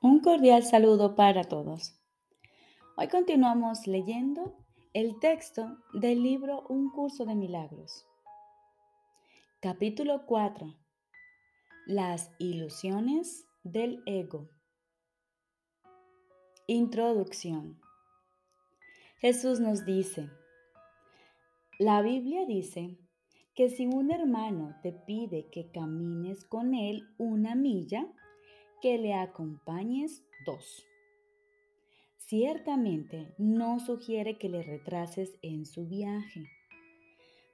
Un cordial saludo para todos. Hoy continuamos leyendo el texto del libro Un curso de milagros. Capítulo 4. Las ilusiones del ego. Introducción. Jesús nos dice, la Biblia dice que si un hermano te pide que camines con él una milla, que le acompañes dos. Ciertamente no sugiere que le retrases en su viaje.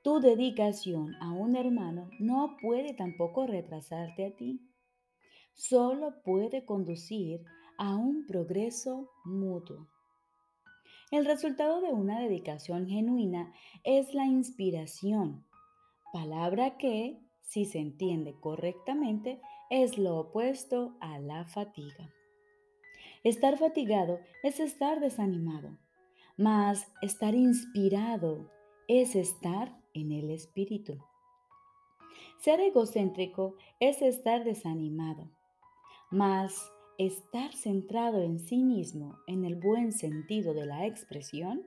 Tu dedicación a un hermano no puede tampoco retrasarte a ti. Solo puede conducir a un progreso mutuo. El resultado de una dedicación genuina es la inspiración, palabra que, si se entiende correctamente, es lo opuesto a la fatiga. Estar fatigado es estar desanimado, mas estar inspirado es estar en el espíritu. Ser egocéntrico es estar desanimado, mas estar centrado en sí mismo en el buen sentido de la expresión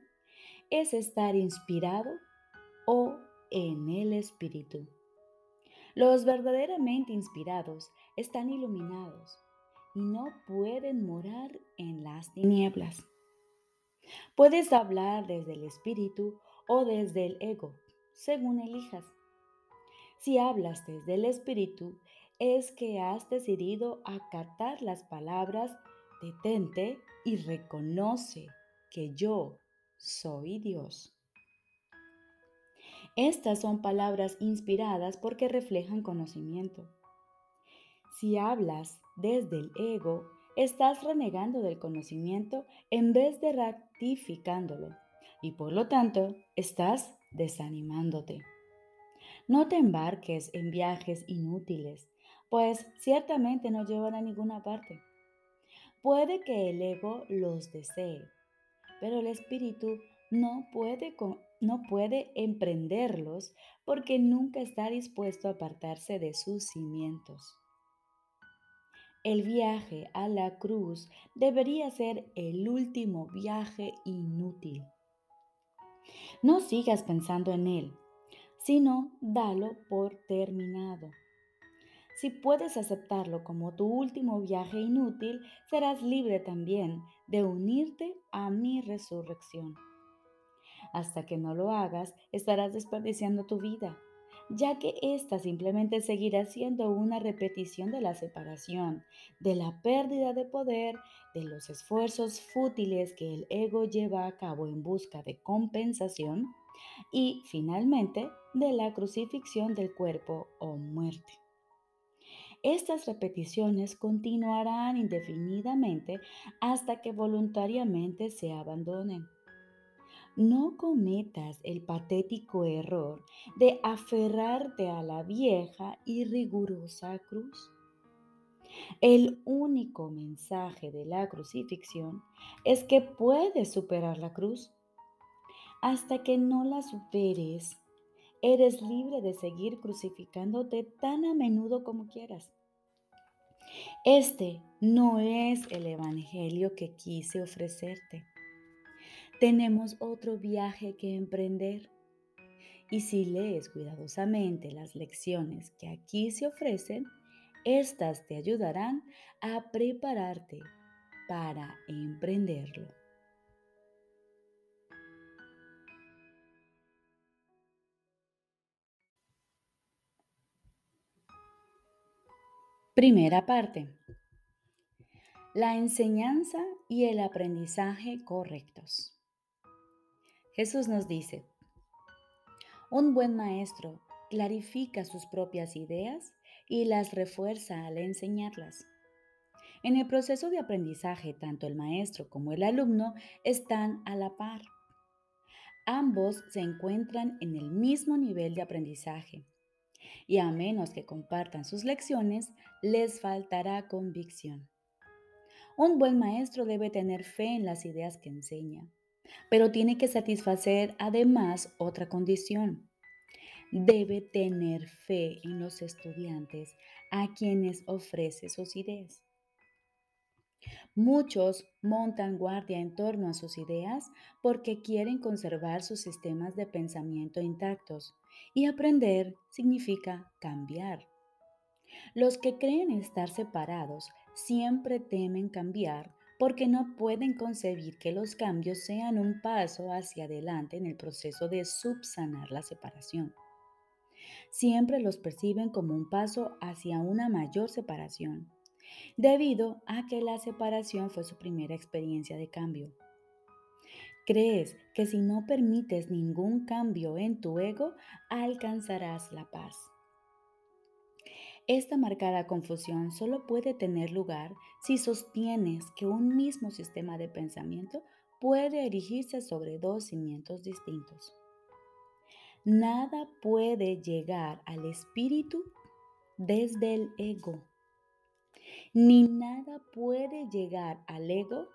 es estar inspirado o en el espíritu. Los verdaderamente inspirados están iluminados y no pueden morar en las tinieblas. Puedes hablar desde el espíritu o desde el ego, según elijas. Si hablas desde el espíritu, es que has decidido acatar las palabras detente y reconoce que yo soy Dios. Estas son palabras inspiradas porque reflejan conocimiento. Si hablas desde el ego, estás renegando del conocimiento en vez de ratificándolo y por lo tanto estás desanimándote. No te embarques en viajes inútiles, pues ciertamente no llevan a ninguna parte. Puede que el ego los desee, pero el espíritu no puede, no puede emprenderlos porque nunca está dispuesto a apartarse de sus cimientos. El viaje a la cruz debería ser el último viaje inútil. No sigas pensando en él, sino dalo por terminado. Si puedes aceptarlo como tu último viaje inútil, serás libre también de unirte a mi resurrección. Hasta que no lo hagas, estarás desperdiciando tu vida, ya que ésta simplemente seguirá siendo una repetición de la separación, de la pérdida de poder, de los esfuerzos fútiles que el ego lleva a cabo en busca de compensación y, finalmente, de la crucifixión del cuerpo o muerte. Estas repeticiones continuarán indefinidamente hasta que voluntariamente se abandonen no cometas el patético error de aferrarte a la vieja y rigurosa cruz. El único mensaje de la crucifixión es que puedes superar la cruz. Hasta que no la superes, eres libre de seguir crucificándote tan a menudo como quieras. Este no es el Evangelio que quise ofrecerte tenemos otro viaje que emprender. Y si lees cuidadosamente las lecciones que aquí se ofrecen, estas te ayudarán a prepararte para emprenderlo. Primera parte. La enseñanza y el aprendizaje correctos. Jesús nos dice, un buen maestro clarifica sus propias ideas y las refuerza al enseñarlas. En el proceso de aprendizaje, tanto el maestro como el alumno están a la par. Ambos se encuentran en el mismo nivel de aprendizaje y a menos que compartan sus lecciones, les faltará convicción. Un buen maestro debe tener fe en las ideas que enseña pero tiene que satisfacer además otra condición. Debe tener fe en los estudiantes a quienes ofrece sus ideas. Muchos montan guardia en torno a sus ideas porque quieren conservar sus sistemas de pensamiento intactos y aprender significa cambiar. Los que creen estar separados siempre temen cambiar porque no pueden concebir que los cambios sean un paso hacia adelante en el proceso de subsanar la separación. Siempre los perciben como un paso hacia una mayor separación, debido a que la separación fue su primera experiencia de cambio. Crees que si no permites ningún cambio en tu ego, alcanzarás la paz. Esta marcada confusión solo puede tener lugar si sostienes que un mismo sistema de pensamiento puede erigirse sobre dos cimientos distintos. Nada puede llegar al espíritu desde el ego, ni nada puede llegar al ego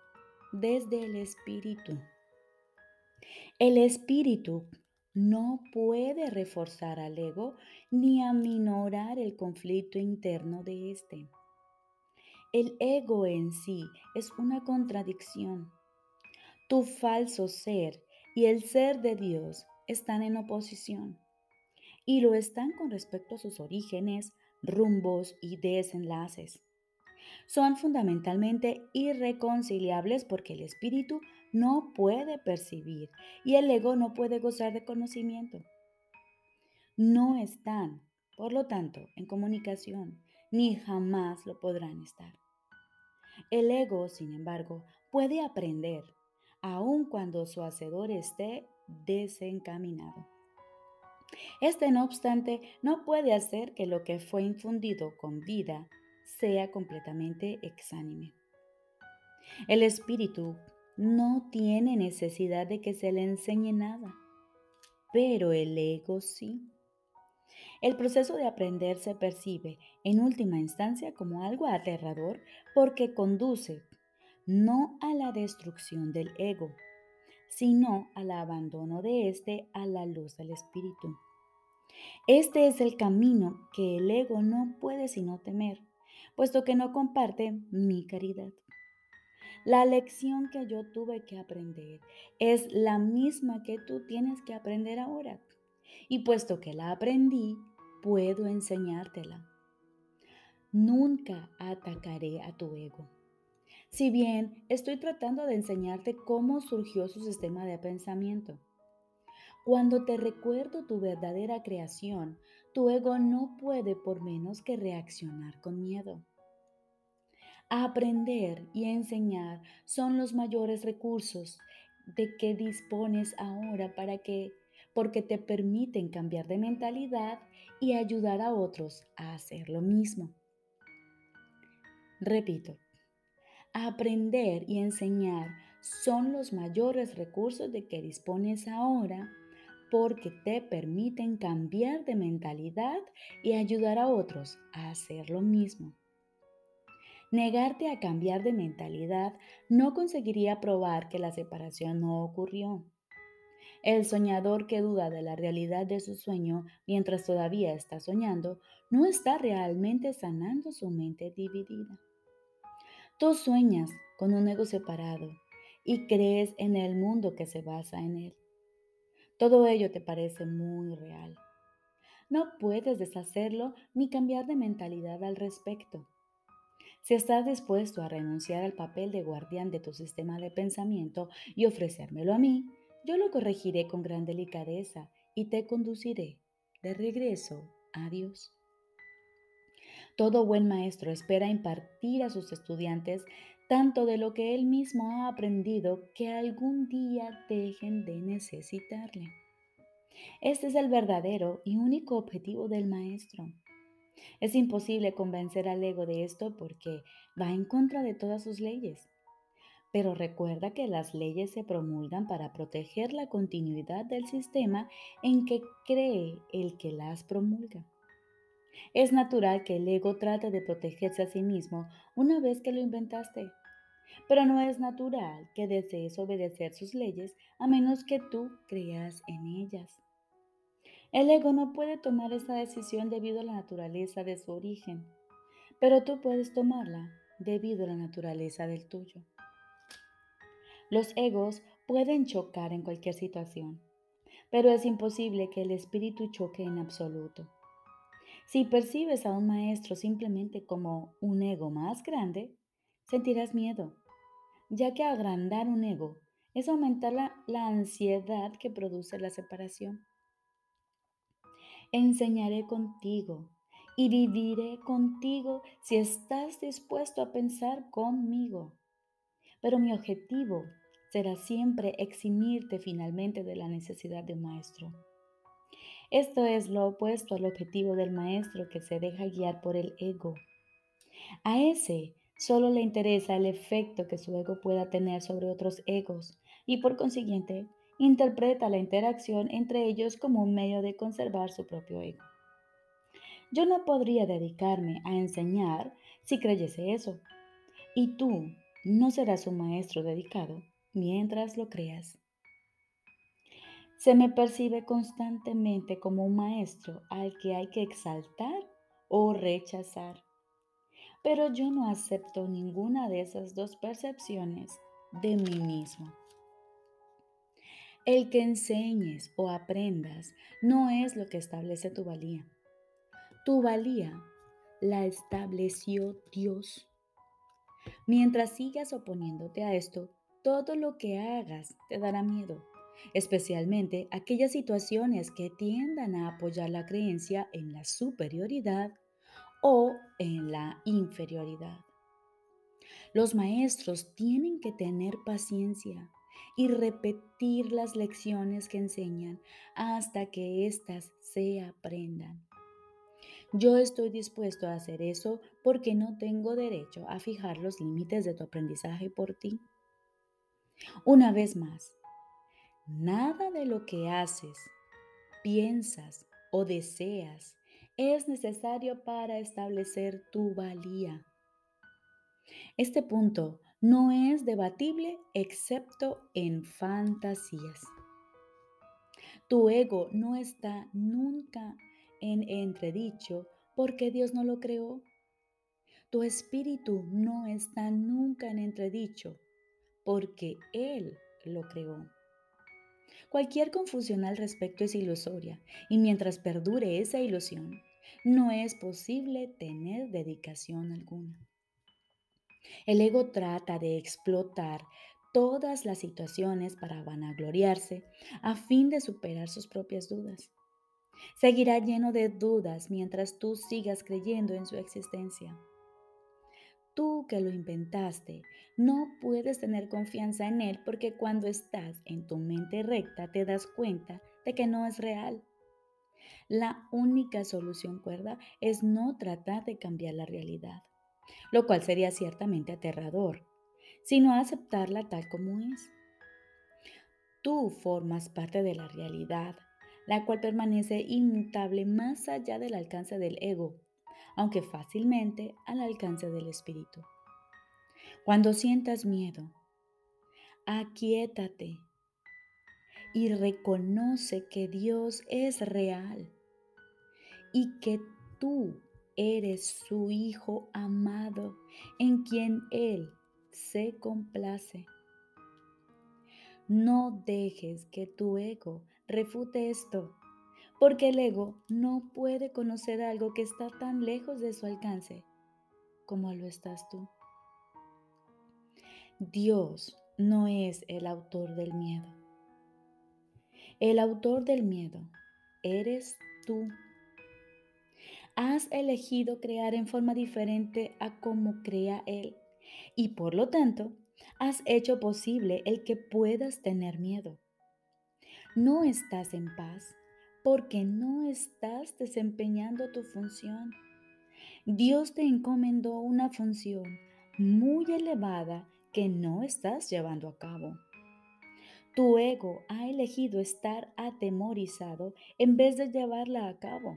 desde el espíritu. El espíritu no puede reforzar al ego ni aminorar el conflicto interno de éste. El ego en sí es una contradicción. Tu falso ser y el ser de Dios están en oposición y lo están con respecto a sus orígenes, rumbos y desenlaces. Son fundamentalmente irreconciliables porque el espíritu no puede percibir y el ego no puede gozar de conocimiento. No están, por lo tanto, en comunicación, ni jamás lo podrán estar. El ego, sin embargo, puede aprender, aun cuando su hacedor esté desencaminado. Este, no obstante, no puede hacer que lo que fue infundido con vida sea completamente exánime. El espíritu no tiene necesidad de que se le enseñe nada, pero el ego sí. El proceso de aprender se percibe en última instancia como algo aterrador porque conduce no a la destrucción del ego, sino al abandono de éste a la luz del Espíritu. Este es el camino que el ego no puede sino temer, puesto que no comparte mi caridad. La lección que yo tuve que aprender es la misma que tú tienes que aprender ahora. Y puesto que la aprendí, puedo enseñártela. Nunca atacaré a tu ego. Si bien estoy tratando de enseñarte cómo surgió su sistema de pensamiento. Cuando te recuerdo tu verdadera creación, tu ego no puede por menos que reaccionar con miedo. Aprender y enseñar son los mayores recursos de que dispones ahora para que porque te permiten cambiar de mentalidad y ayudar a otros a hacer lo mismo. Repito, aprender y enseñar son los mayores recursos de que dispones ahora porque te permiten cambiar de mentalidad y ayudar a otros a hacer lo mismo. Negarte a cambiar de mentalidad no conseguiría probar que la separación no ocurrió. El soñador que duda de la realidad de su sueño mientras todavía está soñando no está realmente sanando su mente dividida. Tú sueñas con un ego separado y crees en el mundo que se basa en él. Todo ello te parece muy real. No puedes deshacerlo ni cambiar de mentalidad al respecto. Si estás dispuesto a renunciar al papel de guardián de tu sistema de pensamiento y ofrecérmelo a mí, yo lo corregiré con gran delicadeza y te conduciré de regreso a Dios. Todo buen maestro espera impartir a sus estudiantes tanto de lo que él mismo ha aprendido que algún día dejen de necesitarle. Este es el verdadero y único objetivo del maestro. Es imposible convencer al ego de esto porque va en contra de todas sus leyes. Pero recuerda que las leyes se promulgan para proteger la continuidad del sistema en que cree el que las promulga. Es natural que el ego trate de protegerse a sí mismo una vez que lo inventaste, pero no es natural que desees obedecer sus leyes a menos que tú creas en ellas. El ego no puede tomar esa decisión debido a la naturaleza de su origen, pero tú puedes tomarla debido a la naturaleza del tuyo. Los egos pueden chocar en cualquier situación, pero es imposible que el espíritu choque en absoluto. Si percibes a un maestro simplemente como un ego más grande, sentirás miedo, ya que agrandar un ego es aumentar la, la ansiedad que produce la separación. Enseñaré contigo y viviré contigo si estás dispuesto a pensar conmigo. Pero mi objetivo será siempre eximirte finalmente de la necesidad de un maestro. Esto es lo opuesto al objetivo del maestro que se deja guiar por el ego. A ese solo le interesa el efecto que su ego pueda tener sobre otros egos y por consiguiente interpreta la interacción entre ellos como un medio de conservar su propio ego. Yo no podría dedicarme a enseñar si creyese eso. Y tú no serás un maestro dedicado mientras lo creas. Se me percibe constantemente como un maestro al que hay que exaltar o rechazar. Pero yo no acepto ninguna de esas dos percepciones de mí mismo. El que enseñes o aprendas no es lo que establece tu valía. Tu valía la estableció Dios. Mientras sigas oponiéndote a esto, todo lo que hagas te dará miedo, especialmente aquellas situaciones que tiendan a apoyar la creencia en la superioridad o en la inferioridad. Los maestros tienen que tener paciencia y repetir las lecciones que enseñan hasta que éstas se aprendan. Yo estoy dispuesto a hacer eso porque no tengo derecho a fijar los límites de tu aprendizaje por ti. Una vez más, nada de lo que haces, piensas o deseas es necesario para establecer tu valía. Este punto no es debatible excepto en fantasías. Tu ego no está nunca en entredicho porque Dios no lo creó. Tu espíritu no está nunca en entredicho porque Él lo creó. Cualquier confusión al respecto es ilusoria y mientras perdure esa ilusión, no es posible tener dedicación alguna. El ego trata de explotar todas las situaciones para vanagloriarse a fin de superar sus propias dudas. Seguirá lleno de dudas mientras tú sigas creyendo en su existencia. Tú que lo inventaste, no puedes tener confianza en él porque cuando estás en tu mente recta te das cuenta de que no es real. La única solución cuerda es no tratar de cambiar la realidad, lo cual sería ciertamente aterrador, sino aceptarla tal como es. Tú formas parte de la realidad, la cual permanece inmutable más allá del alcance del ego aunque fácilmente al alcance del espíritu. Cuando sientas miedo, aquietate y reconoce que Dios es real y que tú eres su Hijo amado en quien Él se complace. No dejes que tu ego refute esto porque el ego no puede conocer algo que está tan lejos de su alcance como lo estás tú. Dios no es el autor del miedo. El autor del miedo eres tú. Has elegido crear en forma diferente a como crea Él y por lo tanto has hecho posible el que puedas tener miedo. No estás en paz porque no estás desempeñando tu función. Dios te encomendó una función muy elevada que no estás llevando a cabo. Tu ego ha elegido estar atemorizado en vez de llevarla a cabo.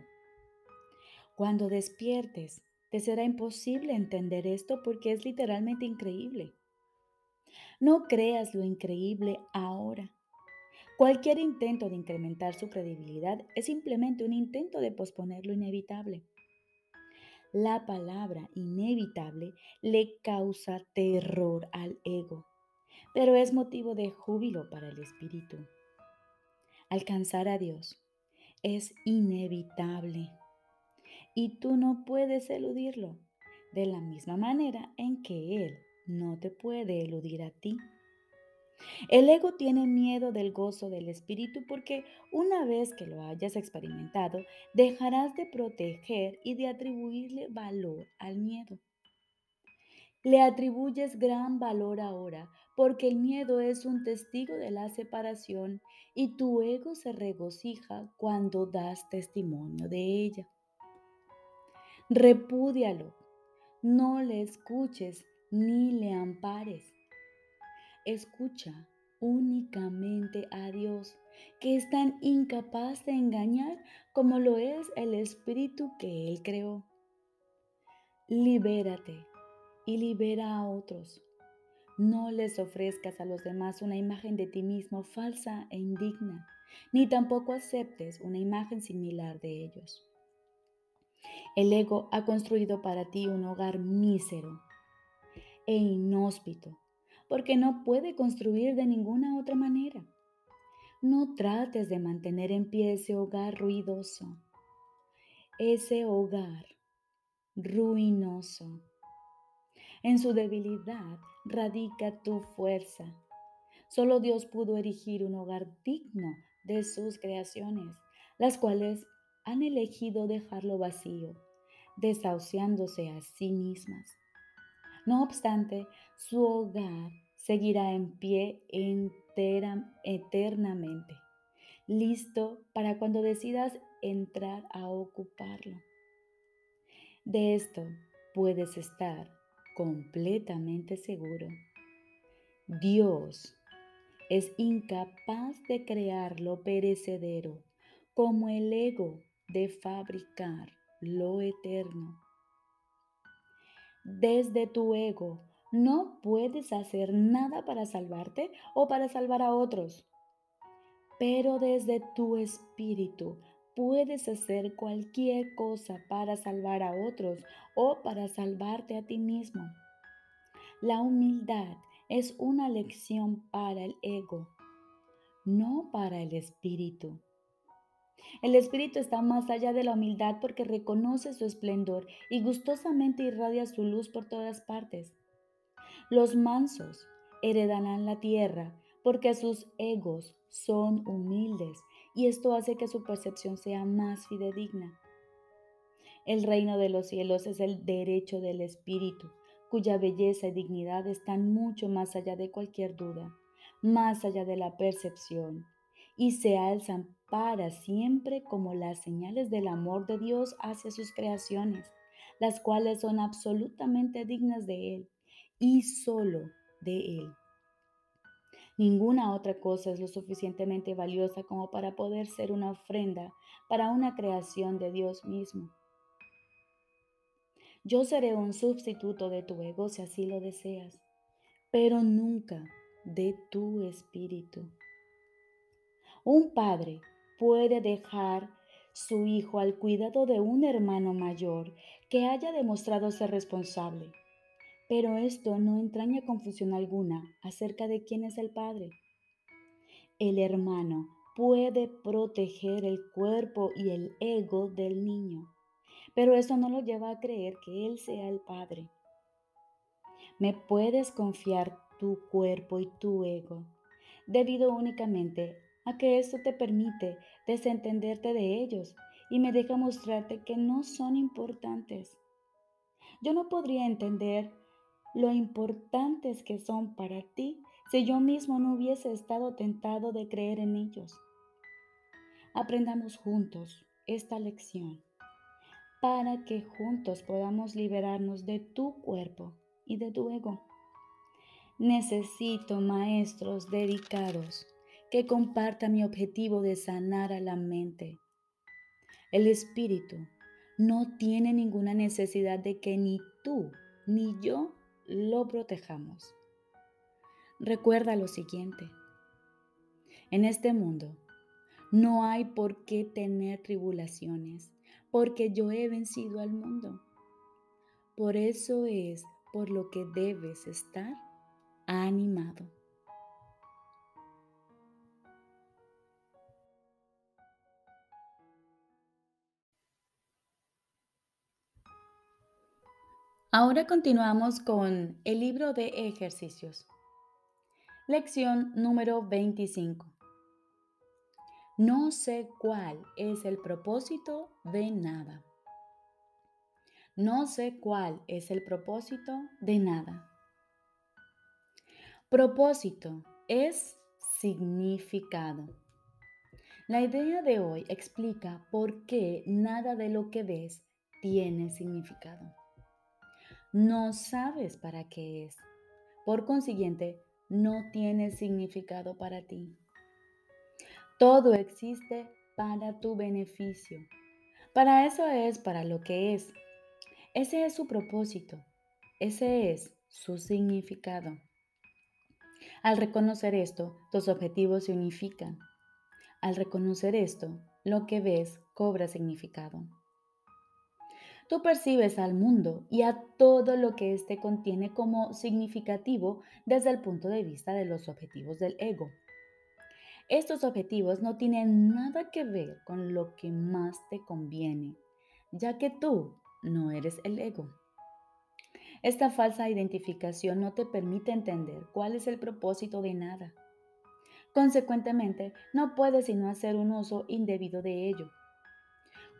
Cuando despiertes, te será imposible entender esto porque es literalmente increíble. No creas lo increíble ahora. Cualquier intento de incrementar su credibilidad es simplemente un intento de posponer lo inevitable. La palabra inevitable le causa terror al ego, pero es motivo de júbilo para el espíritu. Alcanzar a Dios es inevitable y tú no puedes eludirlo de la misma manera en que Él no te puede eludir a ti. El ego tiene miedo del gozo del espíritu porque una vez que lo hayas experimentado, dejarás de proteger y de atribuirle valor al miedo. Le atribuyes gran valor ahora porque el miedo es un testigo de la separación y tu ego se regocija cuando das testimonio de ella. Repúdialo, no le escuches ni le ampares escucha únicamente a Dios, que es tan incapaz de engañar como lo es el espíritu que Él creó. Libérate y libera a otros. No les ofrezcas a los demás una imagen de ti mismo falsa e indigna, ni tampoco aceptes una imagen similar de ellos. El ego ha construido para ti un hogar mísero e inhóspito porque no puede construir de ninguna otra manera. No trates de mantener en pie ese hogar ruidoso, ese hogar ruinoso. En su debilidad radica tu fuerza. Solo Dios pudo erigir un hogar digno de sus creaciones, las cuales han elegido dejarlo vacío, desahuciándose a sí mismas. No obstante, su hogar seguirá en pie eternamente, listo para cuando decidas entrar a ocuparlo. De esto puedes estar completamente seguro. Dios es incapaz de crear lo perecedero como el ego de fabricar lo eterno. Desde tu ego no puedes hacer nada para salvarte o para salvar a otros. Pero desde tu espíritu puedes hacer cualquier cosa para salvar a otros o para salvarte a ti mismo. La humildad es una lección para el ego, no para el espíritu. El espíritu está más allá de la humildad porque reconoce su esplendor y gustosamente irradia su luz por todas partes. Los mansos heredarán la tierra porque sus egos son humildes y esto hace que su percepción sea más fidedigna. El reino de los cielos es el derecho del espíritu, cuya belleza y dignidad están mucho más allá de cualquier duda, más allá de la percepción y se alzan para siempre como las señales del amor de Dios hacia sus creaciones, las cuales son absolutamente dignas de Él y solo de Él. Ninguna otra cosa es lo suficientemente valiosa como para poder ser una ofrenda para una creación de Dios mismo. Yo seré un sustituto de tu ego si así lo deseas, pero nunca de tu espíritu. Un padre puede dejar su hijo al cuidado de un hermano mayor que haya demostrado ser responsable, pero esto no entraña confusión alguna acerca de quién es el padre. El hermano puede proteger el cuerpo y el ego del niño, pero eso no lo lleva a creer que él sea el padre. Me puedes confiar tu cuerpo y tu ego, debido únicamente a que esto te permite desentenderte de ellos y me deja mostrarte que no son importantes. Yo no podría entender lo importantes que son para ti si yo mismo no hubiese estado tentado de creer en ellos. Aprendamos juntos esta lección para que juntos podamos liberarnos de tu cuerpo y de tu ego. Necesito maestros dedicados que comparta mi objetivo de sanar a la mente. El espíritu no tiene ninguna necesidad de que ni tú ni yo lo protejamos. Recuerda lo siguiente. En este mundo no hay por qué tener tribulaciones, porque yo he vencido al mundo. Por eso es por lo que debes estar animado. Ahora continuamos con el libro de ejercicios. Lección número 25. No sé cuál es el propósito de nada. No sé cuál es el propósito de nada. Propósito es significado. La idea de hoy explica por qué nada de lo que ves tiene significado no sabes para qué es. Por consiguiente, no tiene significado para ti. Todo existe para tu beneficio. Para eso es para lo que es. Ese es su propósito. Ese es su significado. Al reconocer esto, tus objetivos se unifican. Al reconocer esto, lo que ves cobra significado. Tú percibes al mundo y a todo lo que éste contiene como significativo desde el punto de vista de los objetivos del ego. Estos objetivos no tienen nada que ver con lo que más te conviene, ya que tú no eres el ego. Esta falsa identificación no te permite entender cuál es el propósito de nada. Consecuentemente, no puedes sino hacer un uso indebido de ello.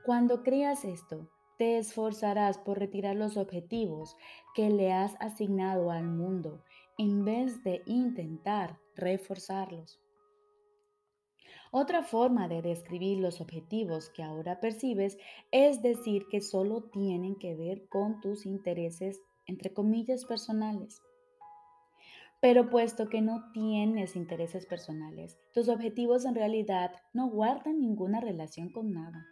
Cuando creas esto, te esforzarás por retirar los objetivos que le has asignado al mundo en vez de intentar reforzarlos. Otra forma de describir los objetivos que ahora percibes es decir que solo tienen que ver con tus intereses, entre comillas, personales. Pero puesto que no tienes intereses personales, tus objetivos en realidad no guardan ninguna relación con nada.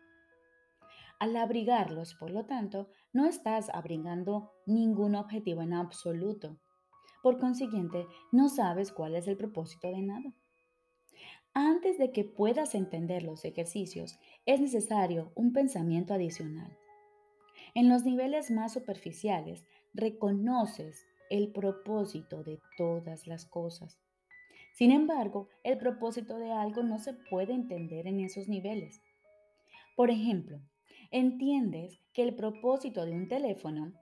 Al abrigarlos, por lo tanto, no estás abrigando ningún objetivo en absoluto. Por consiguiente, no sabes cuál es el propósito de nada. Antes de que puedas entender los ejercicios, es necesario un pensamiento adicional. En los niveles más superficiales, reconoces el propósito de todas las cosas. Sin embargo, el propósito de algo no se puede entender en esos niveles. Por ejemplo, entiendes que el propósito de un teléfono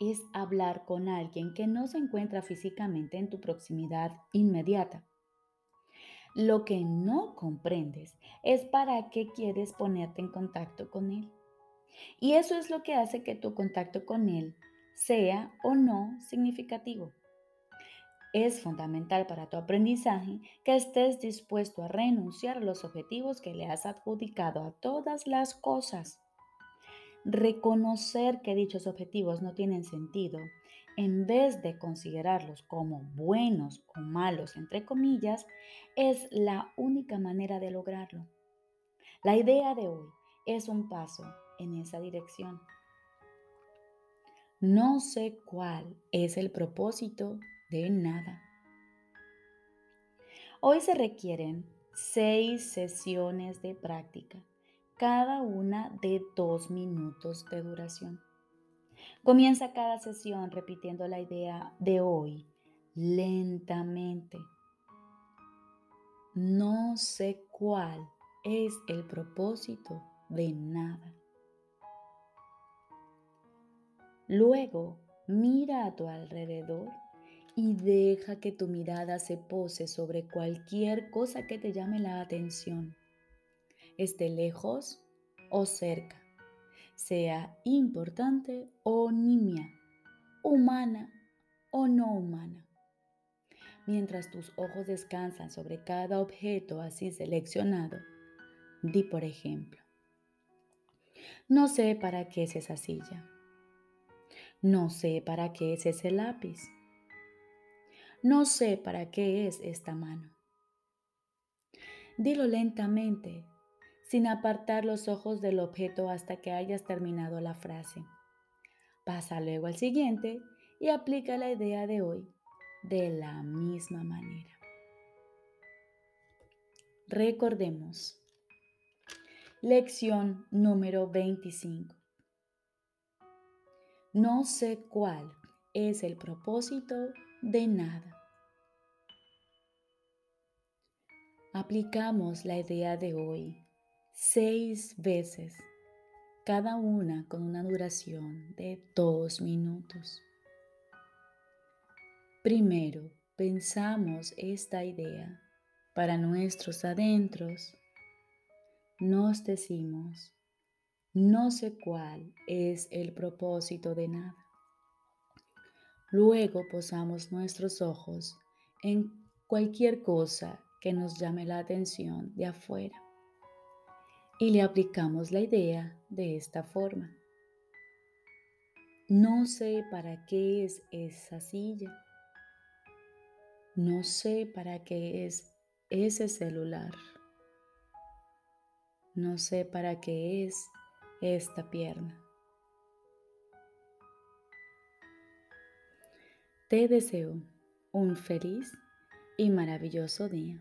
es hablar con alguien que no se encuentra físicamente en tu proximidad inmediata. Lo que no comprendes es para qué quieres ponerte en contacto con él. Y eso es lo que hace que tu contacto con él sea o no significativo. Es fundamental para tu aprendizaje que estés dispuesto a renunciar a los objetivos que le has adjudicado a todas las cosas. Reconocer que dichos objetivos no tienen sentido, en vez de considerarlos como buenos o malos, entre comillas, es la única manera de lograrlo. La idea de hoy es un paso en esa dirección. No sé cuál es el propósito nada. Hoy se requieren seis sesiones de práctica, cada una de dos minutos de duración. Comienza cada sesión repitiendo la idea de hoy lentamente. No sé cuál es el propósito de nada. Luego, mira a tu alrededor y deja que tu mirada se pose sobre cualquier cosa que te llame la atención, esté lejos o cerca, sea importante o nimia, humana o no humana. Mientras tus ojos descansan sobre cada objeto así seleccionado, di por ejemplo, no sé para qué es esa silla. No sé para qué es ese lápiz. No sé para qué es esta mano. Dilo lentamente, sin apartar los ojos del objeto hasta que hayas terminado la frase. Pasa luego al siguiente y aplica la idea de hoy de la misma manera. Recordemos. Lección número 25. No sé cuál es el propósito de nada. Aplicamos la idea de hoy seis veces, cada una con una duración de dos minutos. Primero, pensamos esta idea para nuestros adentros. Nos decimos, no sé cuál es el propósito de nada. Luego posamos nuestros ojos en cualquier cosa que nos llame la atención de afuera y le aplicamos la idea de esta forma. No sé para qué es esa silla. No sé para qué es ese celular. No sé para qué es esta pierna. Te deseo un feliz y maravilloso día.